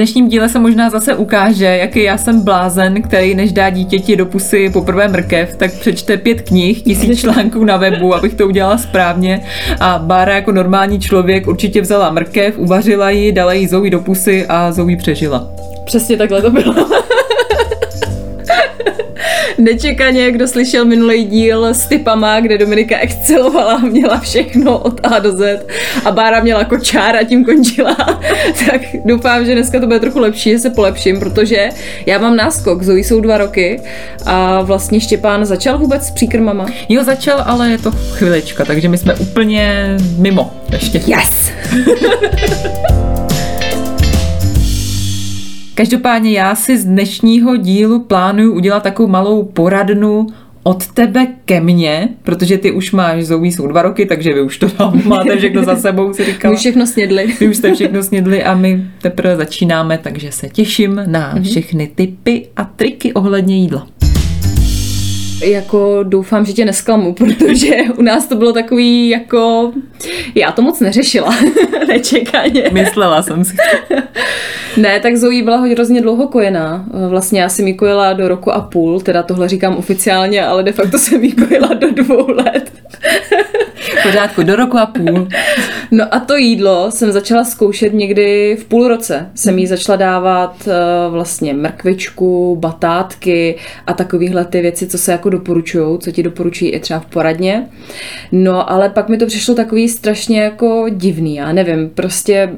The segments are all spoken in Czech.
Dnešním díle se možná zase ukáže, jaký já jsem blázen, který než dá dítěti do pusy poprvé mrkev, tak přečte pět knih, tisíc článků na webu, abych to udělala správně. A Bára jako normální člověk určitě vzala mrkev, uvařila ji, dala jí Zoe do pusy a Zoe přežila. Přesně takhle to bylo. Nečekaně, kdo slyšel minulý díl s typama, kde Dominika excelovala, měla všechno od A do Z a Bára měla kočár a tím končila, tak doufám, že dneska to bude trochu lepší, že se polepším, protože já mám náskok, Zoe jsou dva roky a vlastně Štěpán začal vůbec s příkrmama. Jo, začal, ale je to chvilička, takže my jsme úplně mimo ještě. Yes! Každopádně já si z dnešního dílu plánuju udělat takovou malou poradnu od tebe ke mně, protože ty už máš Zoe jsou dva roky, takže vy už to tam máte všechno za sebou, si říkala. My už všechno snědli. Vy už jste všechno snědli a my teprve začínáme, takže se těším na mm-hmm. všechny tipy a triky ohledně jídla jako doufám, že tě nesklamu, protože u nás to bylo takový jako, já to moc neřešila, nečekaně. Myslela jsem si. ne, tak Zoe byla hrozně dlouho kojená. Vlastně já jsem ji kojila do roku a půl, teda tohle říkám oficiálně, ale de facto jsem ji kojila do dvou let. Pořádku, do roku a půl. No a to jídlo jsem začala zkoušet někdy v půl roce. Jsem jí začala dávat uh, vlastně mrkvičku, batátky a takovéhle ty věci, co se jako doporučují, co ti doporučují i třeba v poradně. No ale pak mi to přišlo takový strašně jako divný, já nevím, prostě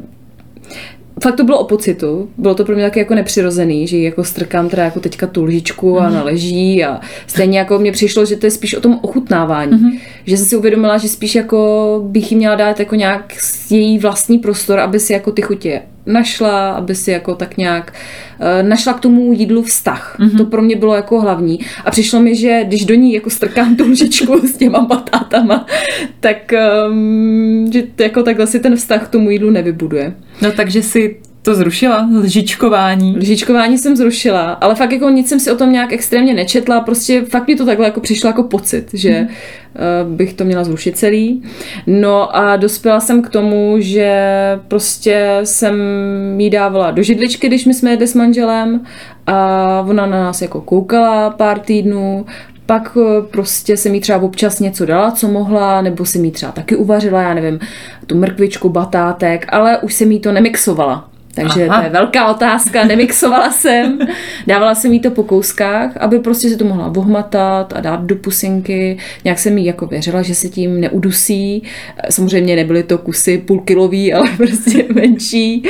fakt to bylo o pocitu. Bylo to pro mě taky jako nepřirozený, že jako strkám teda jako teďka tu lžičku a mm. naleží a stejně jako mně přišlo, že to je spíš o tom ochutnávání. Mm. Že jsem si uvědomila, že spíš jako bych jí měla dát jako nějak její vlastní prostor, aby si jako ty chutě našla, aby si jako tak nějak uh, našla k tomu jídlu vztah. Mm-hmm. To pro mě bylo jako hlavní. A přišlo mi, že když do ní jako strkám tu lžičku s těma batátama, tak um, že jako takhle si ten vztah k tomu jídlu nevybuduje. No takže si to zrušila? Lžičkování? Lžičkování jsem zrušila, ale fakt jako nic jsem si o tom nějak extrémně nečetla, prostě fakt mi to takhle jako přišlo jako pocit, že mm. bych to měla zrušit celý. No a dospěla jsem k tomu, že prostě jsem jí dávala do židličky, když my jsme jedli s manželem a ona na nás jako koukala pár týdnů, pak eh, prostě jsem jí třeba občas něco dala, co mohla, nebo jsem jí třeba taky uvařila, já nevím, tu mrkvičku, batátek, ale už jsem jí to nemixovala. Takže Aha. to je velká otázka, nemixovala jsem, dávala jsem jí to po kouskách, aby prostě si to mohla vohmatat a dát do pusinky. Nějak jsem jí jako věřila, že se tím neudusí. Samozřejmě nebyly to kusy půlkilový, ale prostě menší.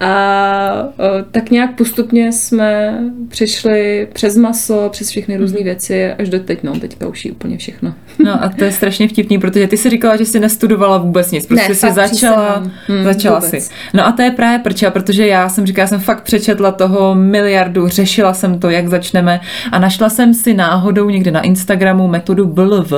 A tak nějak postupně jsme přešli přes maso, přes všechny různé mhm. věci, až do teď, no, teďka už jí úplně všechno. No a to je strašně vtipný, protože ty si říkala, že jsi nestudovala vůbec nic, prostě ne, jsi začala, hmm, začala si. No a to je právě prča, protože já jsem říkala, jsem fakt přečetla toho miliardu, řešila jsem to, jak začneme a našla jsem si náhodou někde na Instagramu metodu BLV,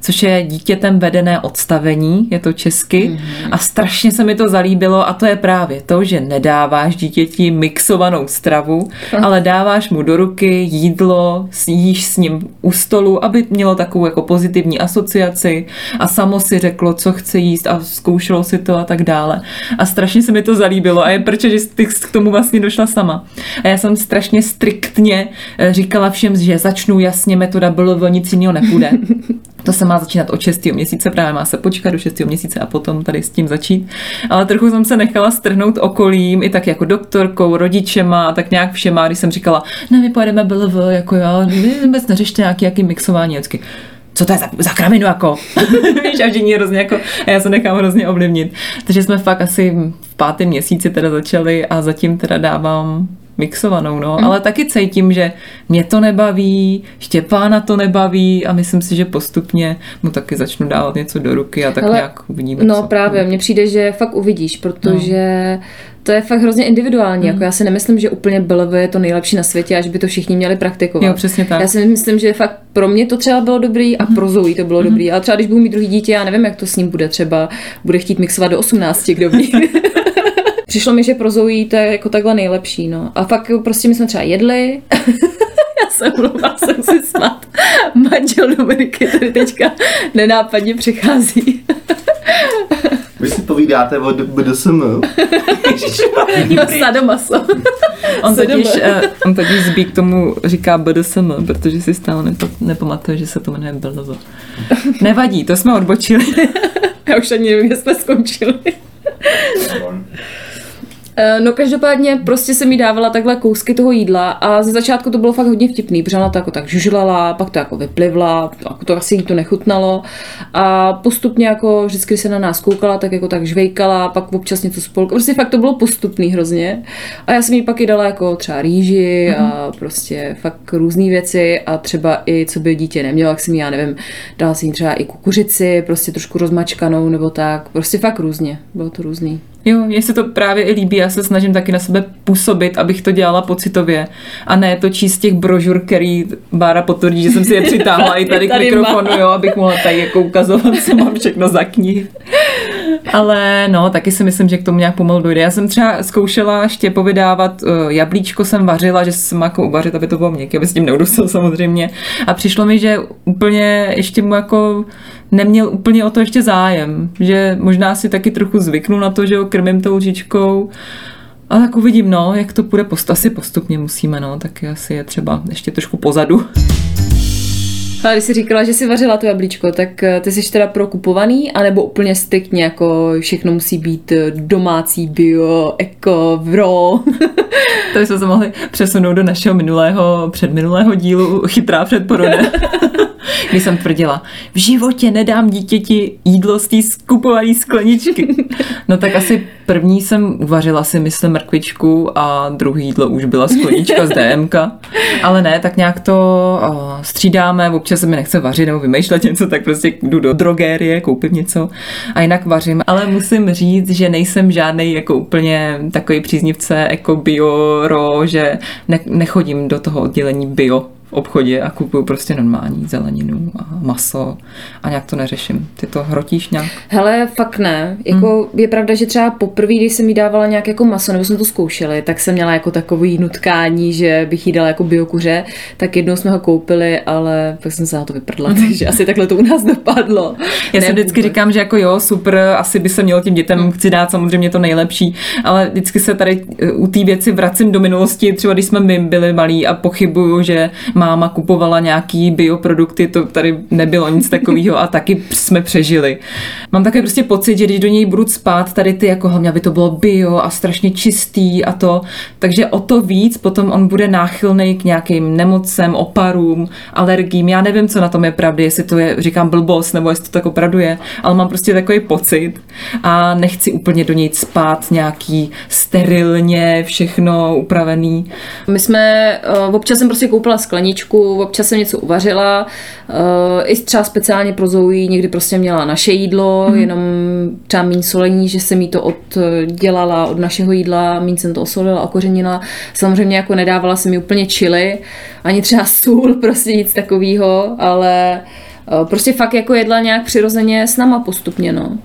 což je dítětem vedené odstavení, je to česky. Mm-hmm. A strašně se mi to zalíbilo a to je právě to, že nedáváš dítěti mixovanou stravu, mm. ale dáváš mu do ruky jídlo, jíš s ním u stolu, aby mělo takovou jako pozitivní asociaci a samo si řeklo, co chce jíst a zkoušelo si to a tak dále. A strašně se mi to zalíbilo a je proč, že ty k tomu vlastně došla sama. A já jsem strašně striktně eh, říkala všem, že začnu jasně metoda bylo nic jiného nepůjde. To se má začínat od 6. měsíce, právě má se počkat do 6. měsíce a potom tady s tím začít. Ale trochu jsem se nechala strhnout okolím, i tak jako doktorkou, rodičema tak nějak všema, když jsem říkala, ne, my pojedeme BLV, jako já, vy vůbec neřešte nějaký jaký mixování, vždycky co to je za, za kravinu, jako. Víš, a že hrozně jako, a já se nechám hrozně ovlivnit. Takže jsme fakt asi v pátém měsíci teda začali a zatím teda dávám mixovanou, no. Mm. Ale taky cítím, že mě to nebaví, Štěpána to nebaví a myslím si, že postupně mu taky začnu dávat něco do ruky a tak Hele, nějak uvidíme. No co. právě, mně přijde, že fakt uvidíš, protože no. to je fakt hrozně individuální. Jako já si nemyslím, že úplně BLV je to nejlepší na světě a že by to všichni měli praktikovat. Jo, přesně tak. Já si myslím, že fakt pro mě to třeba bylo dobrý a pro Zoe to bylo dobrý. Ale třeba když budu mít druhý dítě, já nevím, jak to s ním bude. Třeba bude chtít mixovat do 18, kdo ví. Přišlo mi, že pro Zoe to je jako takhle nejlepší, no. A fakt prostě my jsme třeba jedli. Já se mluvám, jsem si smát. Manžel Dominiky tady teďka nenápadně přichází. Vy si povídáte o BDSM. Sadomaso. On Co totiž, eh, on totiž zbí k tomu říká BDSM, protože si stále nepo, nepamatuje, že se to jmenuje BLV. Nevadí, to jsme odbočili. Já už ani nevím, kde jsme skončili. Eh, No každopádně prostě se mi dávala takhle kousky toho jídla a ze začátku to bylo fakt hodně vtipný, protože ona to jako tak žužlala, pak to jako vyplivla, jako to asi jí to nechutnalo a postupně jako vždycky, když se na nás koukala, tak jako tak žvejkala, pak občas něco spolkala, prostě fakt to bylo postupný hrozně a já jsem jí pak i dala jako třeba rýži a prostě fakt různé věci a třeba i co by dítě nemělo, jak jsem jí, já nevím, dala jsem jí třeba i kukuřici, prostě trošku rozmačkanou nebo tak, prostě fakt různě, bylo to různý. Jo, mně se to právě i líbí, já se snažím taky na sebe působit, abych to dělala pocitově a ne to číst těch brožur, který Bára potvrdí, že jsem si je přitáhla i tady k mikrofonu, jo, abych mohla tady jako ukazovat, co mám všechno za knihy. Ale no, taky si myslím, že k tomu nějak pomalu dojde. Já jsem třeba zkoušela Štěpovi dávat uh, jablíčko, jsem vařila, že jsem jako uvařit, aby to bylo měkké, aby s tím neudusil samozřejmě. A přišlo mi, že úplně ještě mu jako neměl úplně o to ještě zájem, že možná si taky trochu zvyknu na to, že krmím tou lžičkou, a tak uvidím, no, jak to bude post, asi postupně musíme, no, tak asi je třeba ještě trošku pozadu. Ale když jsi říkala, že jsi vařila to jablíčko, tak eh, ty jsi teda pro kupovaný, anebo úplně striktně jako všechno musí být eh, domácí, bio, eko, vro. To jsme se mohli přesunout do našeho minulého, předminulého dílu Chytrá před porodem. Kdy jsem tvrdila, v životě nedám dítěti jídlo z té skupované skleničky. No tak asi první jsem uvařila si, myslím, mrkvičku a druhý jídlo už byla sklenička z DMK. Ale ne, tak nějak to o, střídáme, občas se mi nechce vařit nebo vymýšlet něco, tak prostě jdu do drogérie, koupím něco a jinak vařím. Ale musím říct, že nejsem žádný jako úplně takový příznivce jako bio, ro, že ne, nechodím do toho oddělení bio v obchodě a kupuju prostě normální zeleninu a maso a nějak to neřeším. Ty to hrotíš nějak? Hele, fakt ne. Jako je pravda, že třeba poprvé, když jsem jí dávala nějak jako maso, nebo jsme to zkoušeli, tak jsem měla jako takový nutkání, že bych jí dala jako biokuře, tak jednou jsme ho koupili, ale pak jsem se na to vyprdla, takže asi takhle to u nás dopadlo. Já Ne si vždycky vůbec. říkám, že jako jo, super, asi by se mělo těm dětem chci dát samozřejmě to nejlepší, ale vždycky se tady eh, u té věci vracím do minulosti, třeba když jsme my byli malí a pochybuju, že máma kupovala nějaký bioprodukty, to tady nebylo nic takového a taky jsme přežili. Mám takový prostě pocit, že když do něj budu spát, tady ty jako hlavně, aby to bylo bio a strašně čistý a to, takže o to víc potom on bude náchylný k nějakým nemocem, oparům, alergím. Já nevím, co na tom je pravdy, jestli to je, říkám blbost, nebo jestli to tak opravdu je, ale mám prostě takový pocit a nechci úplně do něj spát nějaký sterilně, všechno upravený. My jsme, uh, občas jsem prostě koupila skleničku, občas jsem něco uvařila, uh, i třeba speciálně pro Zoe někdy prostě měla naše jídlo, mm. jenom třeba méně solení, že jsem jí to oddělala od našeho jídla, méně jsem to osolila, okořenila. Samozřejmě jako nedávala jsem jí úplně chili, ani třeba sůl, prostě nic takového, ale uh, prostě fakt jako jedla nějak přirozeně s náma postupně, no.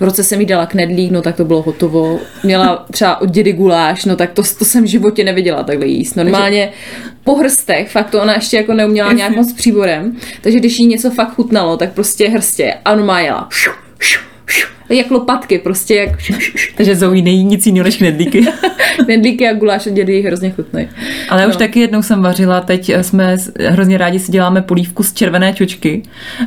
V roce jsem jí dala knedlík, no tak to bylo hotovo. Měla třeba od dědy guláš, no tak to, to jsem v životě neviděla takhle jíst. Normálně po hrstech, fakt to ona ještě jako neuměla nějak moc s příborem, takže když jí něco fakt chutnalo, tak prostě hrstě a ona jela. Šu, šu. Jak lopatky, prostě jak. Takže Zoe nejí nic jiného než knedlíky. knedlíky a guláš od dědy hrozně chutnej. Ale už No. taky jednou jsem vařila, teď jsme s- hrozně rádi si děláme polívku z červené čočky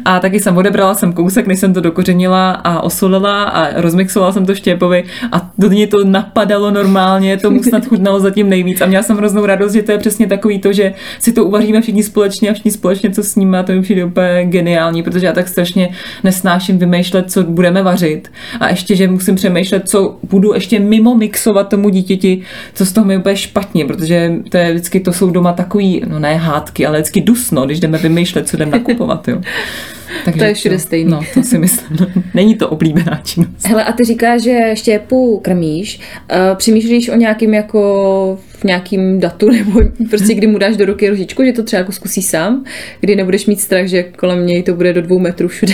a taky jsem odebrala jsem kousek, než jsem to dokořenila a osolila a rozmixovala jsem to štěpovi a do něj to napadalo normálně, tomu snad chutnalo zatím nejvíc a měla jsem hroznou radost, že to je přesně takový to, že si to uvaříme všichni společně a všichni společně co s ním a to mi přijde úplně geniální, protože já tak strašně nesnáším vymýšlet, co budeme vařit a ještě, že musím přemýšlet, co budu ještě mimo mixovat tomu dítěti, co z toho mi úplně špatně, protože to je vždycky, to jsou doma takový, no ne hádky, ale vždycky dusno, když jdeme vymýšlet, co jdeme nakupovat, jo. Takže to je všude stejný. No, to si myslím. Není to oblíbená činnost. Hele, a ty říkáš, že štěpu krmíš. Uh, přemýšlíš o nějakým jako v nějakým datu nebo prostě kdy mu dáš do ruky rožičku, že to třeba jako zkusí sám, kdy nebudeš mít strach, že kolem něj to bude do dvou metrů všude.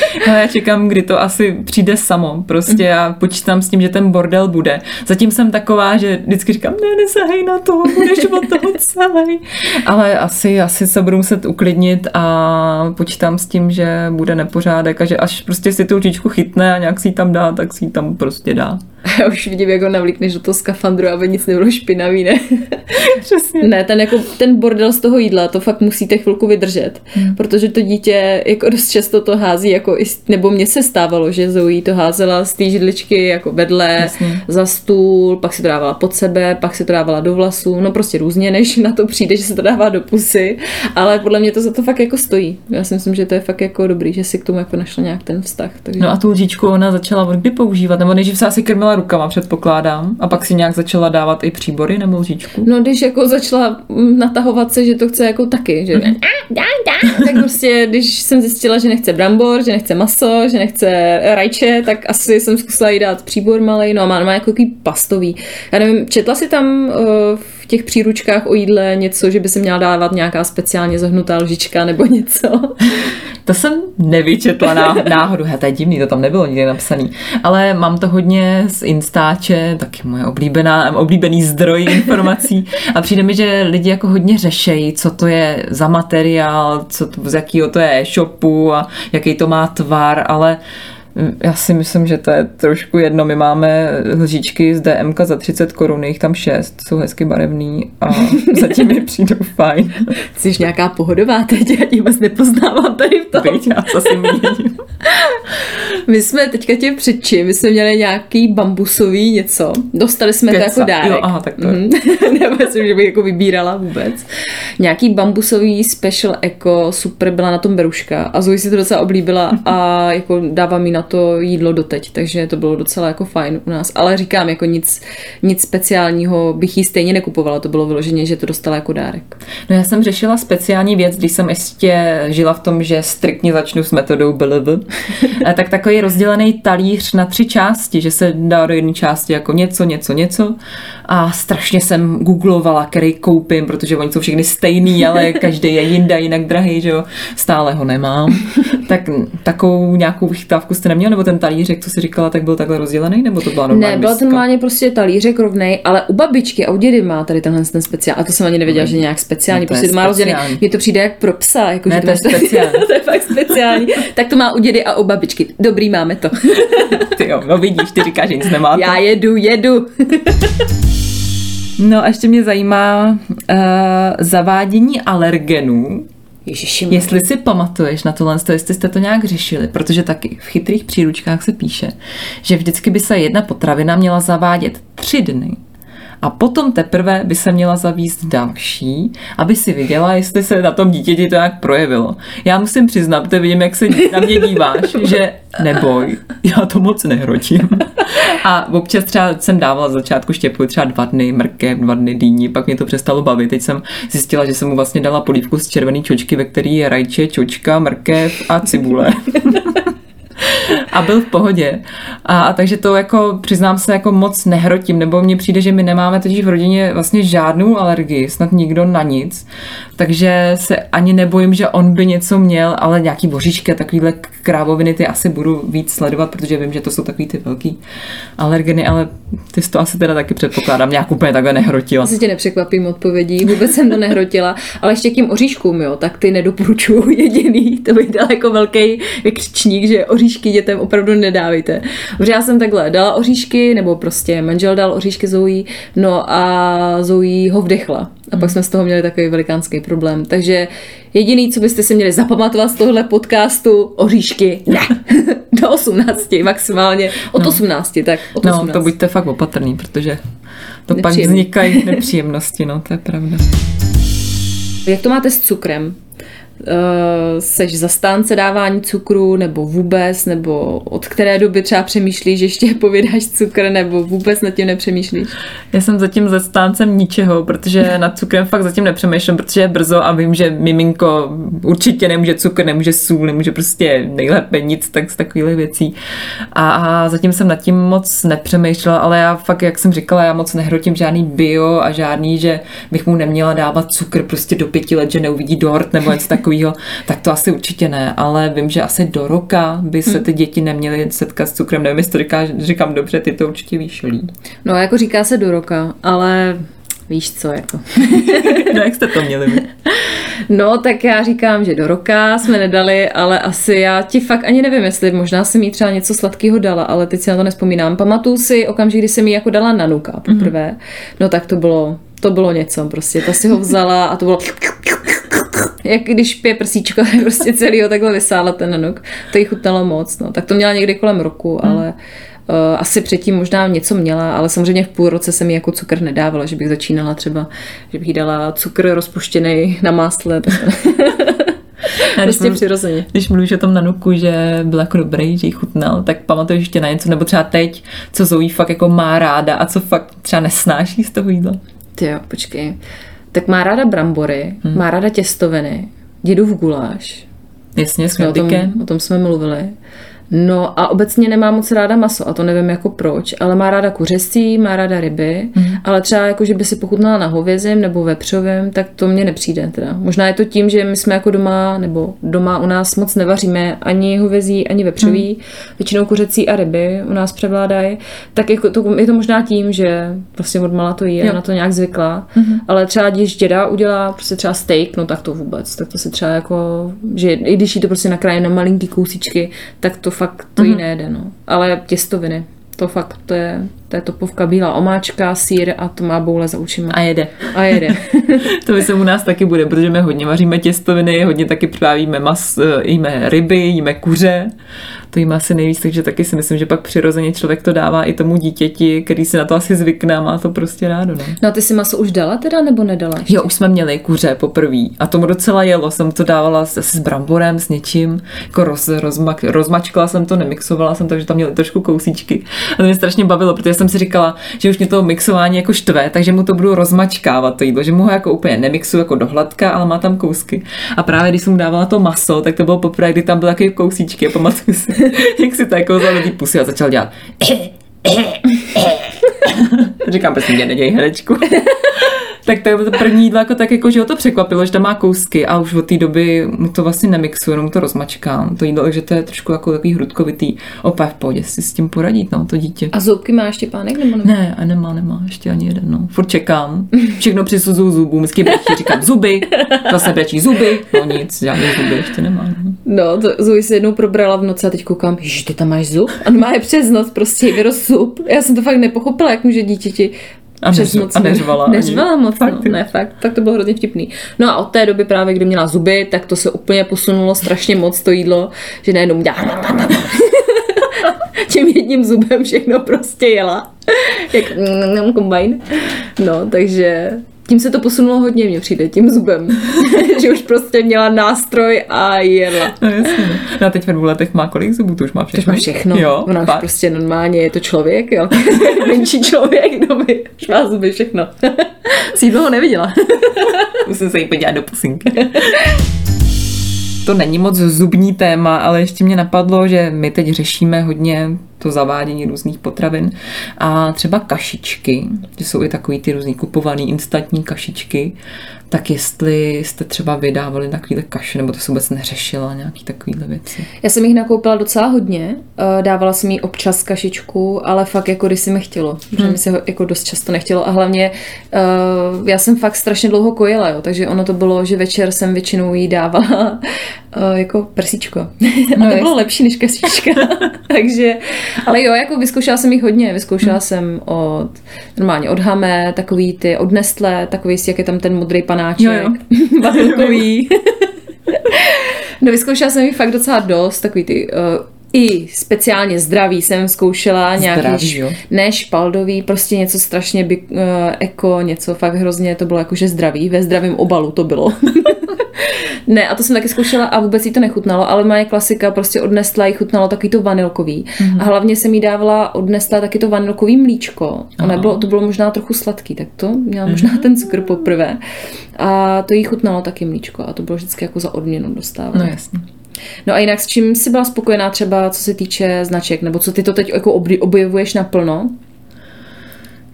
No, já čekám, kdy to asi přijde samo. Prostě já počítám s tím, že ten bordel bude. Zatím jsem taková, že vždycky říkám, ne, nesahej na to, budeš od toho celý. Ale asi, asi se budu muset uklidnit a počítám s tím, že bude nepořádek a že až prostě si tu lžičku chytne a nějak si ji tam dá, tak si ji tam prostě dá. Já už vidím, jak ho navlíkneš do toho skafandru, aby nic nebylo špinavý, ne? Přesně. Ne, ten, jako, ten bordel z toho jídla, to fakt musíte chvilku vydržet, hmm. protože to dítě jako dost často to hází, jako, nebo mně se stávalo, že Zoe to házela z té židličky jako vedle, Jasně. za stůl, pak si to dávala pod sebe, pak si to dávala do vlasů, no prostě různě, než na to přijde, že se to dává do pusy, ale podle mě to za to fakt jako stojí. Já si myslím, že to je fakt jako dobrý, že si k tomu jako našla nějak ten vztah. Takže... No a tu lžičku ona začala od kdy používat, nebo než se asi krmila rukama, předpokládám. A pak si nějak začala dávat i příbory nebo lžičku? No, když jako začala natahovat se, že to chce jako taky, že mm-hmm. dá, dá. tak prostě, když jsem zjistila, že nechce brambor, že nechce maso, že nechce rajče, tak asi jsem zkusila jí dát příbor malý, no a má, má jako takový pastový. Já nevím, četla si tam uh, v těch příručkách o jídle něco, že by se měla dávat nějaká speciálně zahnutá lžička nebo něco? To jsem nevyčetla náhodou. He, to je divný, to tam nebylo nikdy napsaný. Ale mám to hodně z Instače, taky moje oblíbená, oblíbený zdroj informací. A přijde mi, že lidi jako hodně řešejí, co to je za materiál, co to, z jakého to je e-shopu a jaký to má tvar, ale uh, já si myslím, že to je trošku jedno. My máme lžičky z DMK za 30 korun, jich tam 6, jsou hezky barevný a zatím mi přijdou fajn. Jsi nějaká pohodová teď, já tě vůbec nepoznávám tady v tom. Byť, já asi měním. My jsme teďka tě předči, my jsme měli nějaký bambusový něco. Dostali jsme Keca. to jako dárek. Jo, aha, tak to mm-hmm. Nebo myslím, že bych jako vybírala vůbec. Nějaký bambusový special eco, super byla na tom beruška a Zoe si to docela oblíbila a jako dává mi na to jídlo doteď, takže to bylo docela jako fajn u nás. Ale říkám, jako nic, nic speciálního bych jí stejně nekupovala, to bylo vyloženě, že to dostala jako dárek. No já jsem řešila speciální věc, když jsem ještě žila v tom, že striktně začnu s metodou BLB, tak takový rozdělený talíř na tři části, že se dá do jedné části jako něco, něco, něco a strašně jsem googlovala, který koupím, protože oni jsou všechny stejný, ale každý je jinde, jinak drahý, že jo, stále ho nemám. tak takovou nějakou vychytávku jste neměl, nebo ten talířek, co jsi říkala, tak byl takhle rozdělený, nebo to byla normální Ne, byla to normálně prostě talířek rovnej, ale u babičky a u dědy má tady tenhle ten speciál. A to jsem ani nevěděla, no, že nějak speciální. No, prostě to má rozdělený. Mně to přijde jak pro psa. Jako, ne, že to, je speciální. to je fakt speciální. tak to má u dědy a u babičky. Dobrý, máme to. ty jo, no vidíš, ty říkáš, že nic nemáte. Já jedu, jedu. No a ještě mě zajímá uh, zavádění alergenů Ježiši, jestli si pamatuješ na tohle, jestli jste to nějak řešili, protože taky v chytrých příručkách se píše, že vždycky by se jedna potravina měla zavádět tři dny a potom teprve by se měla zavíst další, aby si viděla, jestli se na tom dítěti to jak projevilo. Já musím přiznat, protože vidím, jak se na mě díváš, že neboj, já to moc nehrotím. A občas třeba jsem dávala začátku štěpu třeba dva dny mrkev, dva dny dýni, pak mě to přestalo bavit. Teď jsem zjistila, že jsem mu vlastně dala polívku z červený čočky, ve který je rajče, čočka, mrkev a cibule a byl v pohodě. A, a takže to jako přiznám se jako moc nehrotím, nebo mně přijde, že my nemáme totiž v rodině vlastně žádnou alergii, snad nikdo na nic, takže se ani nebojím, že on by něco měl, ale nějaký boříčky a takovýhle krávoviny ty asi budu víc sledovat, protože vím, že to jsou takový ty velký alergeny, ale ty jsi to asi teda taky předpokládám, nějak úplně takhle nehrotila. Asi tě nepřekvapím odpovědí, vůbec jsem to nehrotila, ale ještě k těm oříškům, jo, tak ty nedoporučuju jediný, to bych dal jako velký křičník, že oříšky dětem opravdu nedávejte. Protože já jsem takhle dala oříšky, nebo prostě manžel dal oříšky Zoe, no a Zoe ho vdechla. A pak jsme z toho měli takový velikánský problém. Takže jediný, co byste si měli zapamatovat z tohle podcastu, oříšky, ne. Do 18 maximálně. Od no. 18, tak od 18. No, to buďte fakt opatrný, protože to Nepříjemný. pak vznikají nepříjemnosti, no, to je pravda. Jak to máte s cukrem? Seš zastánce dávání cukru, nebo vůbec, nebo od které doby třeba přemýšlíš, že ještě povědáš cukr, nebo vůbec nad tím nepřemýšlíš? Já jsem zatím zastáncem ničeho, protože nad cukrem fakt zatím nepřemýšlím, protože je brzo a vím, že miminko určitě nemůže cukr, nemůže sůl, nemůže prostě nejlépe nic tak z takových věcí. A, a zatím jsem nad tím moc nepřemýšlela, ale já fakt, jak jsem říkala, já moc nehrotím žádný bio a žádný, že bych mu neměla dávat cukr prostě do pěti let, že neuvidí dort nebo něco takového, tak to asi určitě ne, ale vím, že asi do roka by se ty děti neměly setkat s cukrem. Nevím, jestli to říká, říkám dobře, ty to určitě víš, Lí. No, jako říká se do roka, ale víš co, jako. no, jak jste to měli? vy? No, tak já říkám, že do roka jsme nedali, ale asi já ti fakt ani nevím, jestli možná jsem jí třeba něco sladkého dala, ale teď si na to nespomínám. Pamatuju si okamžik, kdy jsem jí jako dala nanuka poprvé. Mm-hmm. No tak to bylo, to bylo něco prostě. Ta si ho vzala a to bylo jak když pije prsíčko, tak prostě celý ho takhle vysála ten nanuk. To jí chutnalo moc, no. Tak to měla někdy kolem roku, Hmm. ale uh, asi předtím možná něco měla, ale samozřejmě v půl roce jsem jí jako cukr nedávala, že bych začínala třeba, že bych jí dala cukr rozpuštěný na másle, tak Já když prostě mluv- přirozeně. Když mluvíš o tom nanuku, že byl jako dobrý, že jí chutnal, tak pamatuješ ještě na něco, nebo třeba teď, co Zoe fakt jako má ráda a co fakt třeba nesnáší z toho jídla. Ty jo, počkej. Tak má ráda brambory, hmm. má ráda těstoviny, dědův guláš, Jasně, s No, o, tom, o tom jsme mluvili. No a obecně nemá moc ráda maso a to nevím jako proč, ale má ráda kuřecí, má ráda ryby, mm. ale třeba jako, že by si pochutnala na hovězím nebo vepřovém, tak to mně nepřijde teda. Možná je to tím, že my jsme jako doma, nebo doma u nás moc nevaříme ani hovězí, ani vepřový, mm. většinou kuřecí a ryby u nás převládají, tak jako to, je to možná tím, že prostě od mala to jí a na to nějak zvykla, mm. ale třeba když děda udělá prostě třeba steak, no tak to vůbec, tak to si třeba jako, že i když jí to prostě nakrájí na malinký kousíčky, tak to fakt to jí nejde, no. Ale těstoviny, to fakt, to je, to je topovka bílá omáčka, sír a to má boule za ušima. A jede. A jede. To by se u nás taky bude, protože my hodně vaříme těstoviny, hodně taky přivávíme mas, eh, jíme ryby, jíme kuře, to jíme asi nejvíc, takže taky si myslím, že pak přirozeně člověk to dává i tomu dítěti, který si na to asi zvykne a má to prostě rádo. No. No a ty si maso už dala teda, nebo nedala? ještě? Jo, už jsme měli kuře poprvé a tomu docela jelo. Jsem to dávala s- asi s bramborem, s něčím, jako roz, rozmak, rozmačkala jsem to, nemixovala jsem, takže tam měly trošku kousíčky. A to mě strašně bavilo, protože jsem si říkala, že už mě to mixování jako štve, takže mu to budu rozmačkávat to jídlo, že mu ho jako úplně nemixuju jako do hladka, ale má tam kousky. A právě když jsem mu dávala to maso, tak to bylo poprvé, kdy tam byly takové kousíčky a pamatuju si, jak si to jako do té pusy a začal dělat. Říkám, prosím tě, neděj herečku. tak to, první jídlo jako tak jako, že ho to překvapilo, že tam má kousky a už od té doby mu to vlastně nemixuje, jenom to rozmačkám. To jídlo, takže to je trošku jako takový hrudkovitý. Opět v pohodě si s tím poradit, no, to dítě. A zoubky má ještě pánek, nebo nemá? Ne, a nemá, nemá, ještě ani jeden, no. Furt čekám. Všechno přisuzuju zubům, vždycky brečí, říkám zuby, zase brečí zuby, no nic, žádné zuby ještě nemá. No. No, to Zoe se jednou probrala v noci a teď koukám, že ty tam máš zub? A má je přes noc, prostě vyrost zub. Já jsem to fakt nepochopila, jak může dítěti A přes neř- noc. a neřvala ani. Neřvala moc, Fakt, no. Ne, fakt, tak to bylo hrozně vtipný. No a od té doby právě, kdy měla zuby, tak to se úplně posunulo strašně moc to jídlo, že najednou dělá tím jedním zubem všechno prostě jela. Jak mm, kombajn. No, takže tím se to posunulo hodně, mně přijde, tím zubem. že už prostě měla nástroj a jela. No jasně. no. No a teď ve dvou letech má kolik zubů? To už má To všechno. má všechno. Jo, Ona už fakt. prostě normálně je to člověk, jo. Menší člověk, kdo by už má zuby všechno. Sídlo ho neviděla. Musím se jí podívat do pusinky. To není moc zubní téma, ale ještě mě napadlo, že my teď řešíme hodně to zavádění různých potravin. A třeba kašičky, že jsou i takový ty různý kupovaný instantní kašičky, tak jestli jste třeba vydávali takovýhle kaše, nebo to se vůbec neřešila, nějaký takovýhle věci. Já jsem jich nakoupila docela hodně. Eh, Dávala jsem jí občas kašičku, ale fakt jako když si mi chtělo. Že mi se ho jako dost často nechtělo. A hlavně eh, já jsem fakt strašně dlouho kojila, jo. Takže ono to bylo, že večer jsem většinou jí dávala eh, jako prsíčko. A to bylo lepší než kašička. takže, ale jo, jako vyzkoušela jsem jich hodně. Vyzkoušela jsem od, normálně od Hame, takový ty, od Nestle, takový, jak je tam ten modrý panáček, Jo, jo. No vyzkoušela jsem jich fakt docela dost, takový ty uh, i speciálně zdraví jsem zkoušela, nějaký Zdravý, š- ne špaldový, prostě něco strašně by, uh, eko, něco fakt hrozně, to bylo jakože zdravý, ve zdravém obalu to bylo. Ne, a to jsem taky zkoušela a vůbec jí to nechutnalo, ale moje klasika prostě odnesla, jí chutnalo taky to vanilkový. Mhm. Mm-hmm. A hlavně jsem jí dávala, odnesla taky to vanilkový mlíčko. A nebylo, to bylo možná trochu sladký, tak to měla možná Mhm. ten cukr poprvé. A to jí chutnalo taky mlíčko a to bylo vždycky jako za odměnu dostávat. No jasně. No a jinak s čím jsi byla spokojená třeba, co se týče značek, nebo co ty to teď jako objevuješ naplno?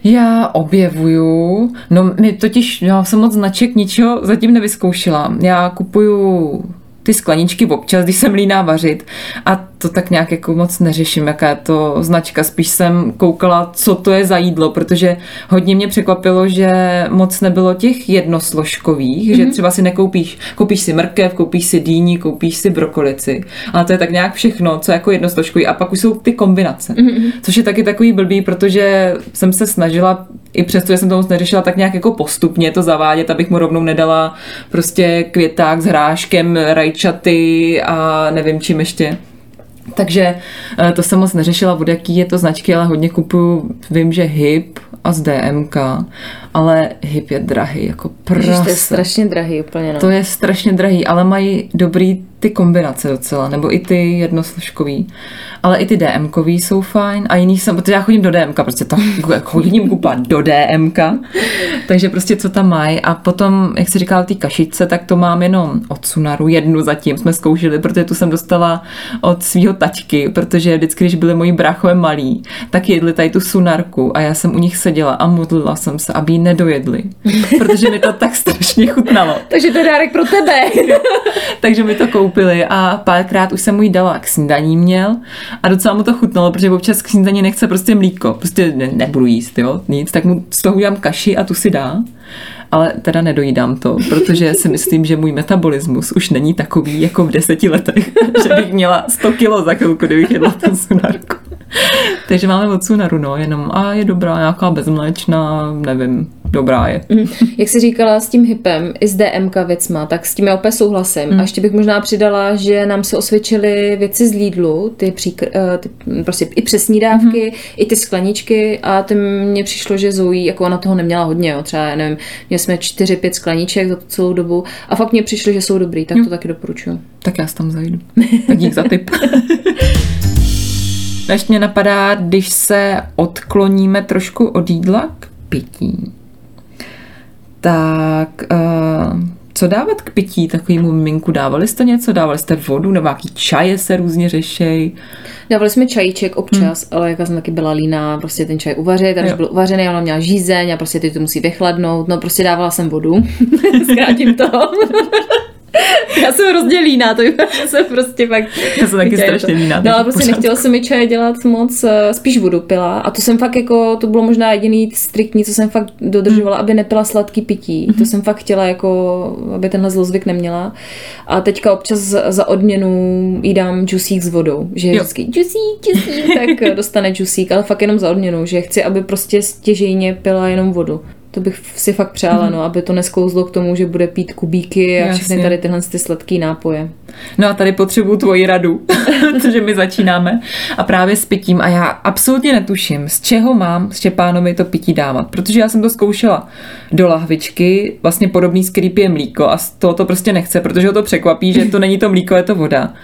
Já objevuju, no my totiž, já jsem moc značek ničeho zatím nevyzkoušela. Já kupuju ty skleničky občas, když jsem líná vařit a to tak nějak jako moc neřeším, jaká je to značka. Spíš jsem koukala, co to je za jídlo, protože hodně mě překvapilo, že moc nebylo těch jednosložkových, mm-hmm. že třeba si nekoupíš, koupíš si mrkev, koupíš si dýni, koupíš si brokolici, ale to je tak nějak všechno, co je jako jednosložkový a pak už jsou ty kombinace, mm-hmm. což je taky takový blbý, protože jsem se snažila i přesto, že jsem to moc neřešila, tak nějak jako postupně to zavádět, abych mu rovnou nedala prostě květák s hráškem, rajčaty a nevím čím ještě. Takže eh, to jsem moc neřešila, od jaký je to značky, ale hodně kupuju, vím, že HIP a z DMK, ale HIP je drahý, jako Ježiš, to je strašně drahý úplně, no. To je strašně drahý, ale mají dobrý ty kombinace docela, nebo i ty jednosložkový. Ale i ty DMkový jsou fajn a jiný jsem, protože já chodím do DMK, prostě to chodím kupovat do DMK, takže prostě co tam mají a potom, jak se říkala ty kašičce, tak to mám jenom od Sunaru, jednu zatím jsme zkoušeli, protože tu jsem dostala od svého tačky, protože vždycky, když byli moji bráchové malí, tak jedli tady tu Sunarku a já jsem u nich seděla a modlila jsem se, aby nedojedli, protože mi to tak strašně chutnalo. Takže to je dárek pro tebe. Takže mi to koupili a párkrát už jsem mu ji dala k snídaní měl a docela mu to chutnalo, protože občas k snídaní nechce prostě mlíko, prostě ne, nebudu jíst, jo, nic, tak mu z toho udělám kaši a tu si dá. Ale teda nedojídám to, protože si myslím, že můj metabolismus už není takový jako v deseti letech, že bych měla 100 kilo za chvilku, kdybych jedla ten sunarku. Takže máme od sunaru, no, jenom a je dobrá, nějaká bezmléčná, nevím, dobrá je. Jak jsi říkala s tím hypem i s DMK věcma, tak s tím já opět souhlasím. Hmm. A ještě bych možná přidala, že nám se osvědčily věci z Lidlu, ty, příkr, eh, ty prostě i přesní dávky, Hmm. i ty skleničky a tím mně přišlo, že Zoe, jako ona toho neměla hodně, jo, třeba, já nevím, měli jsme 4-5 skleniček za tu celou dobu a fakt mně přišlo, že jsou dobrý, tak to taky doporučuju. Tak já tam zajdu. Tak dík za tip. Ještě mě napadá, když se odkloníme trošku od jídla k pití, tak uh, co dávat k pití takovému miminku? Dávali jste něco? Dávali jste vodu? Nebo nějaký čaje se různě řešej? Dávali jsme čajíček občas, Hmm. ale jak já jsem taky byla líná, prostě ten čaj uvařit, a když Jo. byl uvařený, ona měla žízeň a prostě ty to musí vychladnout, no prostě dávala jsem vodu, zkrátím to. Já jsem hrozně líná, to že jsem prostě fakt... Já jsem taky strašně líná, No ale prostě pořádku. nechtěla se mi čaje dělat moc, eh, spíš vodu pila a to jsem fakt jako, to bylo možná jediný striktní, co jsem fakt dodržovala, aby nepila sladký pití. To jsem fakt chtěla jako, aby tenhle zlozvyk neměla. A teďka občas za odměnu jí dám džusík s vodou, že je Jo. vždycky džusík, džusík, tak dostane džusík, ale fakt jenom za odměnu, že chci, aby prostě stěžejně pila jenom vodu. To bych si fakt přála, no, aby to nesklouzlo k tomu, že bude pít kubíky a Jasně. všechny tady tyhle ty sladký nápoje. No a tady potřebuju tvoji radu, protože my začínáme a právě s pitím a já absolutně netuším, z čeho mám Štěpánovi to pití dávat, protože já jsem to zkoušela do lahvičky, vlastně podobný, pije mlíko a z toho to prostě nechce, protože ho to překvapí, že to není to mlíko, je to voda.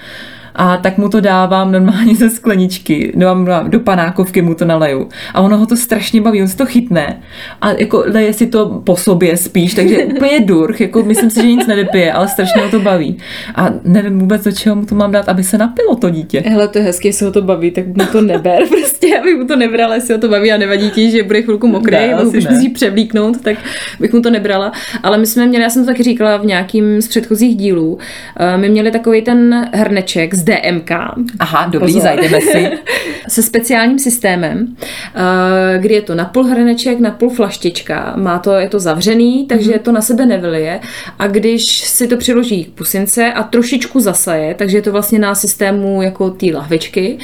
A tak mu to dávám normálně ze skleničky, dávám do panákovky mu to naleju. A ono ho to strašně baví, on si to chytne a jako leje si to po sobě spíš, takže úplně durch, jako myslím si, že nic nevypije, ale strašně ho to baví. A nevím vůbec, do čeho mu to mám dát, aby se napilo to dítě. Hele, to je hezky, jestli ho to baví, tak mu to neber prostě, aby mu to nebrala, jestli ho to baví a nevadí ti, že bude chvilku mokrý, Ne, asi musí převlíknout, tak bych mu to nebrala. Ale my jsme měli, já jsem to taky říkala v nějakým z předchozích dílů, eh, my měli takový ten hrneček z DMK, Aha, dobrý, Pozor. zajdeme si. se speciálním systémem, eh, kdy je to napůl hrneček, napůl flaštička, má to, je to zavřený, takže to na sebe nevylije a když si to přiloží k pusince a trošičku zasaje, takže je to vlastně na systému jako té lahvičky,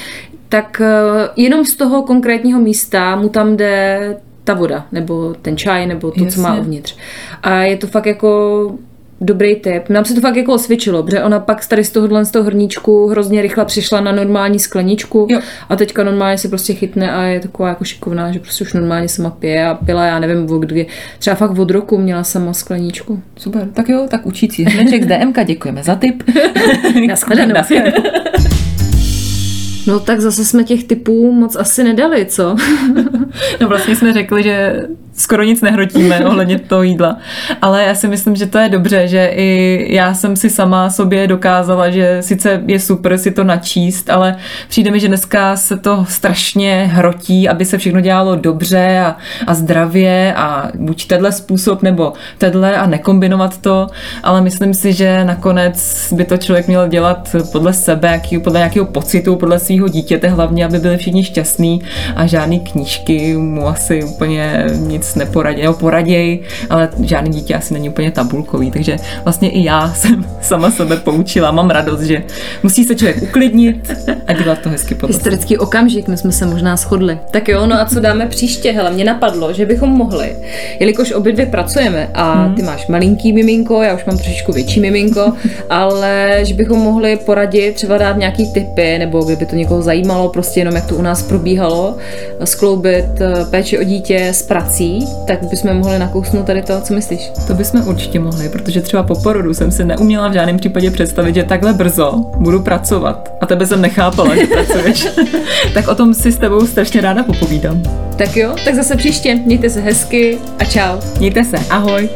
tak eh, jenom z toho konkrétního místa mu tam jde ta voda, nebo ten čaj, nebo to, co má Jasně. uvnitř. A je to fakt jako Dobrý tip. Nám se to fakt jako osvědčilo, protože ona pak tady z tohohle z toho hrníčku hrozně rychle přišla na normální skleničku Jo. a teďka normálně se prostě chytne a je taková jako šikovná, že prostě už normálně sama pije a pila, já nevím, od kdy. Třeba fakt od roku měla sama skleničku. Super, tak jo, tak učící hneček z DMK, děkujeme za tip. Naschledanou. Naschledanou. No tak zase jsme těch typů moc asi nedali, co? No vlastně jsme řekli, že skoro nic nehrotíme ohledně toho jídla, ale já si myslím, že to je dobře, že i já jsem si sama sobě dokázala, že sice je super si to načíst, ale přijde mi, že dneska se to strašně hrotí, aby se všechno dělalo dobře a, a zdravě a buď tenhle způsob nebo tenhle a nekombinovat to, ale myslím si, že nakonec by to člověk měl dělat podle sebe, jaký, podle nějakého pocitu, podle svého dítěte hlavně, aby byli všichni šťastní a žádný knížky mu asi úplně nic neporadí, nebo poraděj, ale žádný dítě asi není úplně tabulkový, takže vlastně i já jsem sama sebe poučila, mám radost, že musí se člověk uklidnit a dělat to hezky podle sebe. Historický okamžik, my jsme se možná shodli. Tak jo, no a co dáme příště? Hele, mě napadlo, že bychom mohli, jelikož obě dvě pracujeme a ty máš malinký miminko, já už mám trošičku větší miminko, ale že bychom mohli poradit, třeba dát nějaký tipy, nebo kdyby to někoho zajímalo, prostě jenom jak to u nás probíhalo, skloubit eh, péči o dítě s prací, tak bychom mohli nakousnout tady to, co myslíš? To bychom určitě mohli, protože třeba po porodu jsem si neuměla v žádném případě představit, že takhle brzo budu pracovat. A tebe jsem nechápala, že pracuješ. tak o tom si s tebou strašně ráda popovídám. Tak jo, tak zase příště, mějte se hezky a čau. Mějte se, ahoj.